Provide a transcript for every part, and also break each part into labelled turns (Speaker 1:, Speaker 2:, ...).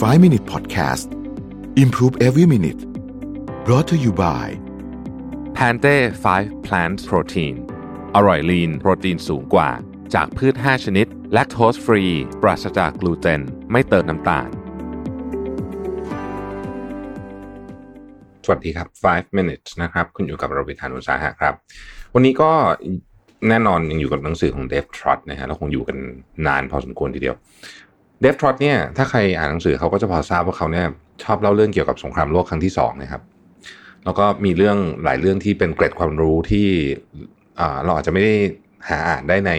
Speaker 1: 5 Minute Podcast Improve Every Minute brought to you by
Speaker 2: แพนเต้5 Plant Protein อร่อยลีนโปรตีนสูงกว่า จากพืช 5 ชนิด แลคโตสฟรี ปราศจากกลูเตน ไม่เติมน้ำตาล สวัสดีครับ 5 minutes นะครับ คุณอยู่กับรวิทานุสาหะครับ วันนี้ก็แน่นอนยังอยู่กับหนังสือของเดฟทรอตนะฮะเราคงอยู่กันนานพอสมควรทีเดียว เดฟทรอตเนี่ยถ้าใครอ่านหนังสือเขาก็จะพอทราบว่าเขาเนี่ยชอบเล่าเรื่องเกี่ยวกับสงครามโลกครั้งที่สองนะครับ แล้วก็มีเรื่องหลายเรื่องที่เป็นเกร็ดความรู้ที่เราอาจจะไม่ได้หาอ่านได้ใน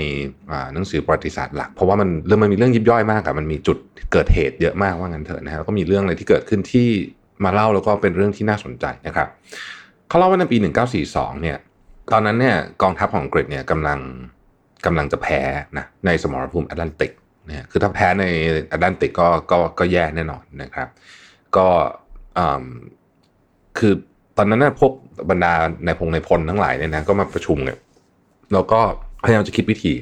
Speaker 2: หนังสือประวัติศาสตร์หลัก เพราะว่ามันเรื่องมันมีเรื่องยิบย่อยมากอะมันมีจุดเกิดเหตุเยอะมากว่างั้นเถอะนะฮะแล้วก็มีเรื่องอะไรที่เกิดขึ้นที่มาเล่าแล้วก็เป็นเรื่องที่น่าสนใจนะครับเขาเล่าว่าในปี 1942 เนี่ย ตอนนั้นเนี่ยกองทัพของอังกฤษเนี่ยกำลังกำลังจะแพ้นะในสมรภูมิแอตแลนติก นะคือถ้าแพ้ในแอตแลนติกก็ก็ก็แย่แน่นอนนะครับ ก็คือตอนนั้นนะพวกบรรดาในพงในพลทั้งหลายเนี่ยนะก็มาประชุมกันแล้วก็พยายามจะคิดวิธี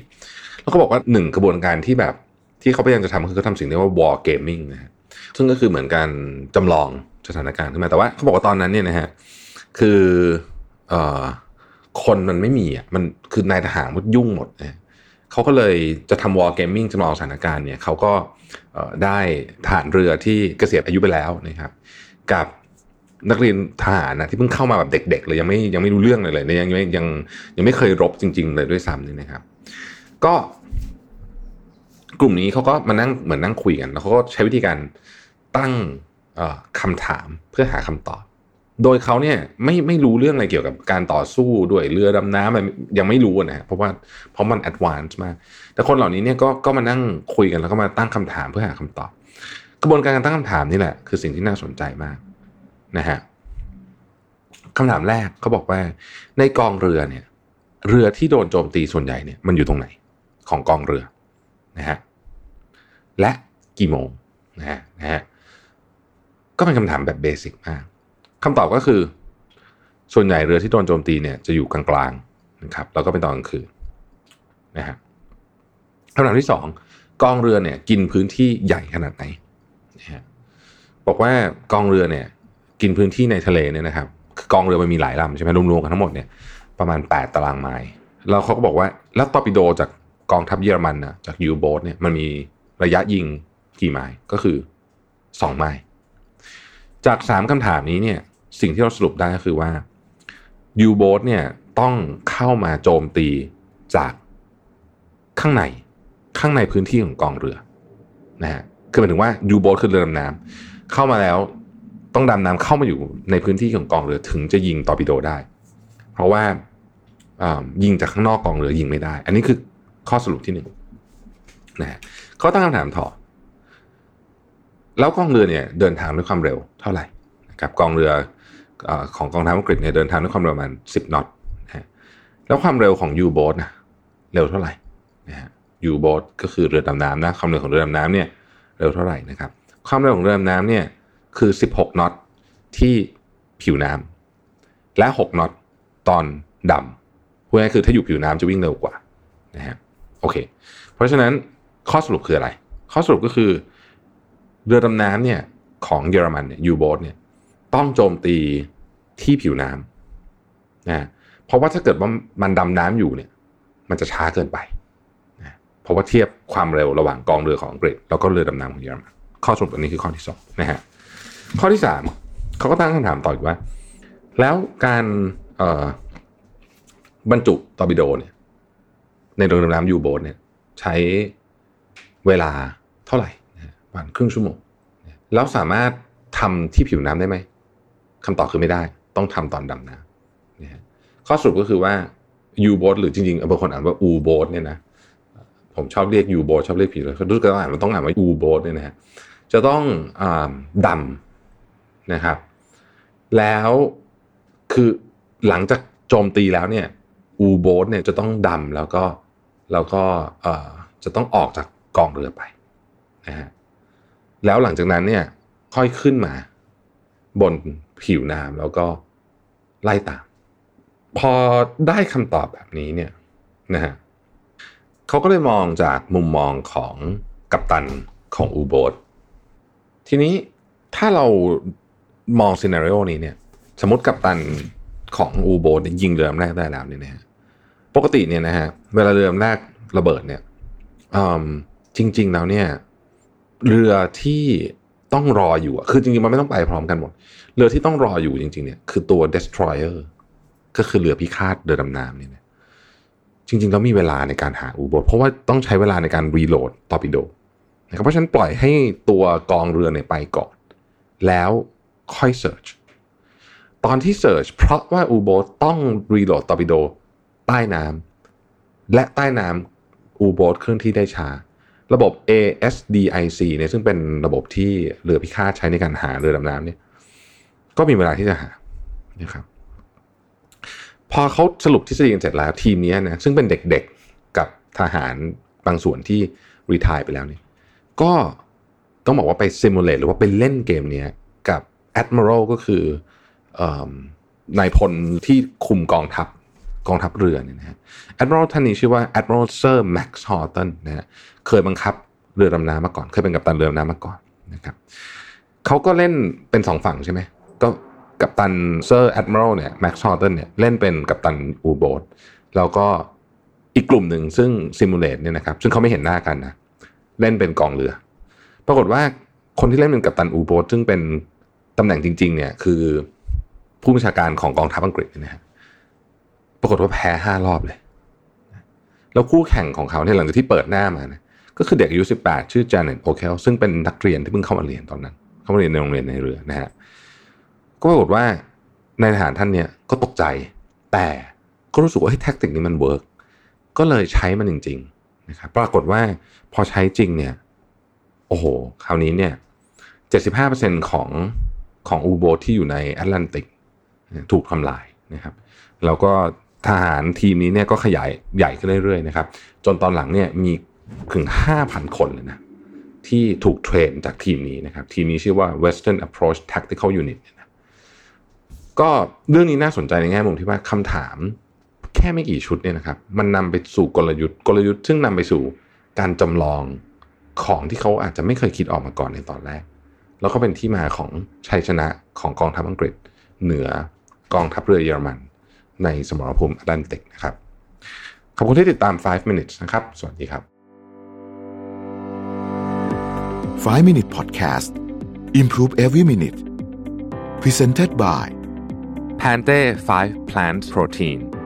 Speaker 2: แล้วก็บอกว่าหนึ่งกระบวนการที่แบบที่เขาพยายามจะทำคือเขาทำสิ่งที่เรียกว่า war gaming นะฮะซึ่งก็คือเหมือนการจำลองสถานการณ์ขึ้นมาแต่ว่าเขาบอกว่าตอนนั้นเนี่ยนะฮะคืออ่อคนมันไม่มีอะมันคือนายทหารมันยุ่งหมดนะ เขาก็เลยจะทำวอลเกมมิ่งจำลองสถานการณ์เนี่ยเขาก็ได้ฐานเรือที่เกษียณอายุไปแล้วนะครับกับนักเรียนทหารนะที่เพิ่งเข้ามาแบบเด็ก ๆ เลยยังไม่ยังไม่รู้เรื่องเลยเลยยังยังยังยังไม่เคยรบจริง ๆ เลยด้วยซ้ำนี่นะครับ ก็กลุ่มนี้เขาก็มานั่งเหมือนนั่งคุยกัน แล้วเขาก็ใช้วิธีการตั้งคำถามเพื่อหาคำตอบ โดยเขาเนี่ยไม่ไม่รู้เรื่องอะไรเกี่ยวกับการต่อสู้ด้วยเรือดำน้ำมันยังไม่รู้นะฮะเพราะว่าเพราะมัน advance มาก แต่คนเหล่านี้เนี่ยก็ก็มานั่งคุยกันแล้วก็มาตั้งคำถามเพื่อหาคำตอบ กระบวนการการตั้งคำถามนี่แหละ คือสิ่งที่น่าสนใจมากนะฮะคำถามแรกเขาบอกว่าในกองเรือเนี่ย เรือที่โดนโจมตีส่วนใหญ่เนี่ยมันอยู่ตรงไหนของกองเรือนะฮะและกี่โมงนะฮะนะฮะก็เป็นคำถามแบบเบสิกมาก คำตอบก็คือ ส่วนใหญ่เรือที่โดนโจมตีเนี่ยจะอยู่กลางๆนะครับแล้วก็เป็นตอนกลางคืนนะฮะคำถามที่สองกองเรือเนี่ยกินพื้นที่ใหญ่ขนาดไหนนะฮะบอกว่ากองเรือเนี่ยกินพื้นที่ในทะเลเนี่ยนะครับคือกองเรือมันมีหลายลำใช่ไหมรวมๆกันทั้งหมดเนี่ยประมาณ 8 ตารางไมล์แล้วเขาก็บอกว่าแล้วตอร์ปิโดจากกองทัพเยอรมันนะจากยูโบสเนี่ยมันมีระยะยิงกี่ไมล์ก็คือ 2 ไมล์จากสามคำถามนี้เนี่ย สิ่งที่เราสรุปได้ก็คือว่ายูโบสเนี่ยต้องเข้ามาโจมตีจากข้างในข้างในพื้นที่ของกองเรือนะฮะคือหมายถึงว่ายูโบสคือเรือดำน้ำเข้ามาแล้วต้องดำน้ำเข้ามาอยู่ในพื้นที่ของกองเรือถึงจะยิงตอร์ปิโดได้ เพราะว่ายิงจากข้างนอกกองเรือยิงไม่ได้ อันนี้คือข้อสรุปที่หนึ่งนะฮะเขาตั้งคำถามต่อ แล้วกองเรือเนี่ยเดินทางด้วยความเร็วเท่าไหร่ นะครับกองเรือของกองทัพอังกฤษเนี่ยเดินทางด้วยความเร็วประมาณสิบนอตนะแล้วความเร็วของยูโบ๊ทนะเร็วเท่าไหร่นะฮะยูโบ๊ทก็คือเรือดำน้ำนะความเร็วของเรือดำน้ำเนี่ยเร็วเท่าไหร่นะครับ ความเร็วของเรือดำน้ำเนี่ยคือสิบหกนอตที่ผิวน้ำและหกนอตตอนดำพูดง่ายคือถ้าอยู่ผิวน้ำจะวิ่งเร็วกว่านะฮะโอเค เพราะฉะนั้นข้อสรุปคืออะไร ข้อสรุปก็คือ เรือดำน้ำเนี่ยของเยอรมันเนี่ยยูโบ๊ทเนี่ย ต้องโจมตีที่ผิวน้ำนะเพราะว่าถ้าเกิดว่ามันดำน้ำอยู่เนี่ย มันจะช้าเกินไปนะเพราะว่าเทียบความเร็วระหว่างกองเรือของอังกฤษแล้วก็เรือดำน้ำของเยอรมันข้อสรุปอันนี้คือข้อที่สองนะฮะข้อที่สามเขาก็ตั้งคำถามต่ออีกว่า แล้วการบรรจุตอร์ปิโดเนี่ยในเรือดำน้ำยูโบสเนี่ยใช้เวลาเท่าไหร่ประมาณครึ่งชั่วโมงแล้วสามารถทำที่ผิวน้ำได้ไหม คำตอบคือไม่ได้ ต้องทำตอนดำน้ำนะข้อสรุปก็คือว่ายูโบสหรือจริงๆบางคนอ่านว่าอูโบสเนี่ยนะผมชอบเรียกยูโบสชอบเรียกผิดเลยเขาดูกันอ่านมันต้องอ่านว่าอูโบสเนี่ยนะฮะจะต้องอดำนะครับ แล้วคือหลังจากโจมตีแล้วเนี่ยอูโบสเนี่ยจะต้องดำแล้วก็แล้วก็จะต้องออกจากกองเรือไปนะฮะแล้วหลังจากนั้นเนี่ยค่อยขึ้นมาบน ผิวน้ำแล้วก็ไล่ตาม พอได้คำตอบแบบนี้เนี่ยนะฮะเขาก็เลยมองจากมุมมองของกัปตันของอูโบสทีนี้ถ้าเรามองซีนารีโอนี้เนี่ย สมมติกัปตันของอูโบเนี่ยยิงเรือลำแรกได้แล้วเนี่ยนะฮะปกติเนี่ยนะฮะเวลาเรือลำแรกระเบิดเนี่ยอืมจริง ๆ แล้วเนี่ย เรือที่ ต้องรออยู่อะคือจริงๆ มันไม่ต้องไปพร้อมกันหมด เรือที่ต้องรออยู่จริง ๆ เนี่ย คือตัว destroyer ก็คือเรือพิฆาตเรือดำน้ำเนี่ยนะจริงๆ แล้วมีเวลาในการหา U-boat เพราะว่าต้องใช้เวลาในการ reload ตอร์ปิโดนะครับเพราะฉะนั้นปล่อยให้ตัวกองเรือเนี่ยไปก่อน แล้วค่อย search ตอนที่ search เพราะว่า U-boat ต้องreload ตอร์ปิโดใต้น้ำและใต้น้ำ U-boat เคลื่อนที่ได้ช้า ระบบ ASDIC เนี่ยซึ่งเป็นระบบที่เรือพิฆาตใช้ในการหาเรือดำน้ำเนี่ย ก็มีเวลาที่จะหานะครับ พอเขาสรุปทฤษฎีกันเสร็จแล้วทีมนี้นะซึ่งเป็นเด็กๆกับทหารบางส่วนที่ retire ไปแล้วเนี่ยก็ต้องบอกว่าไป simulate หรือว่าไปเล่นเกมนี้กับ Admiral ก็คือนายพลที่คุมกองทัพ กองทัพเรือเนี่ยนะฮะ Admiral ท่านนี้ชื่อว่า Admiral Sir Max Horton นะฮะเคยบังคับเรือดำน้ำมาก่อน เคยเป็นกัปตันเรือดำน้ำมาก่อนนะครับเขาก็เล่นเป็นสองฝั่งใช่ไหมก็กัปตัน Sir Admiral เนี่ย Max Horton เนี่ยเล่นเป็นกัปตัน U-boats แล้วก็อีกกลุ่มหนึ่งซึ่ง simulate เนี่ยนะครับซึ่งเขาไม่เห็นหน้ากันนะเล่นเป็นกองเรือ ปรากฏว่าคนที่เล่นเป็นกัปตัน U-boats ซึ่งเป็นตำแหน่งจริง ๆ เนี่ยคือผู้บัญชาการของกองทัพอังกฤษนะฮะ ปรากฏว่าแพ้ห้ารอบเลย แล้วคู่แข่งของเขาเนี่ยหลังจากที่เปิดหน้ามานะก็คือเด็กอายุ 18 ชื่อ Janet Okell ซึ่งเป็นนักเรียนที่เพิ่งเข้ามาเรียนตอนนั้น เข้ามาเรียนในโรงเรียนนายเรือนะฮะก็ปรากฏว่านายทหารท่านเนี่ยก็ตกใจ แต่ก็รู้สึกว่า tactic นี้มัน workก็เลยใช้มันจริงๆนะครับปรากฏว่าพอใช้จริงเนี่ยโอ้โห คราวนี้เนี่ย75%ของของอูโบที่อยู่ในแอตแลนติกถูกทำลายนะครับ แล้วก็ ทหารทีมนี้เนี่ยก็ขยายใหญ่ขึ้นเรื่อยๆนะครับ จนตอนหลังเนี่ยมีถึง 5,000 คนเลยนะที่ถูกเทรนจากทีมนี้นะครับ ทีมนี้ชื่อว่า Western Approach Tactical Unit นะก็เรื่องนี้น่าสนใจในแง่มุมที่ว่าคำถามแค่ไม่กี่ชุดเนี่ยนะครับ มันนำไปสู่กลยุทธ์กลยุทธ์ซึ่งนำไปสู่การจำลองของที่เขาอาจจะไม่เคยคิดออกมาก่อนในตอนแรก แล้วก็เป็นที่มาของชัยชนะของกองทัพอังกฤษ เหนือกองทัพเรือเยอรมัน ในสมรภูมิแอตแลนติกนะครับ ขอบคุณที่ติดตาม 5 minutes นะครับ สวัสดีครับ
Speaker 1: 5 Minute Podcast Improve Every Minute Presented by
Speaker 2: Pante 5 Plant Protein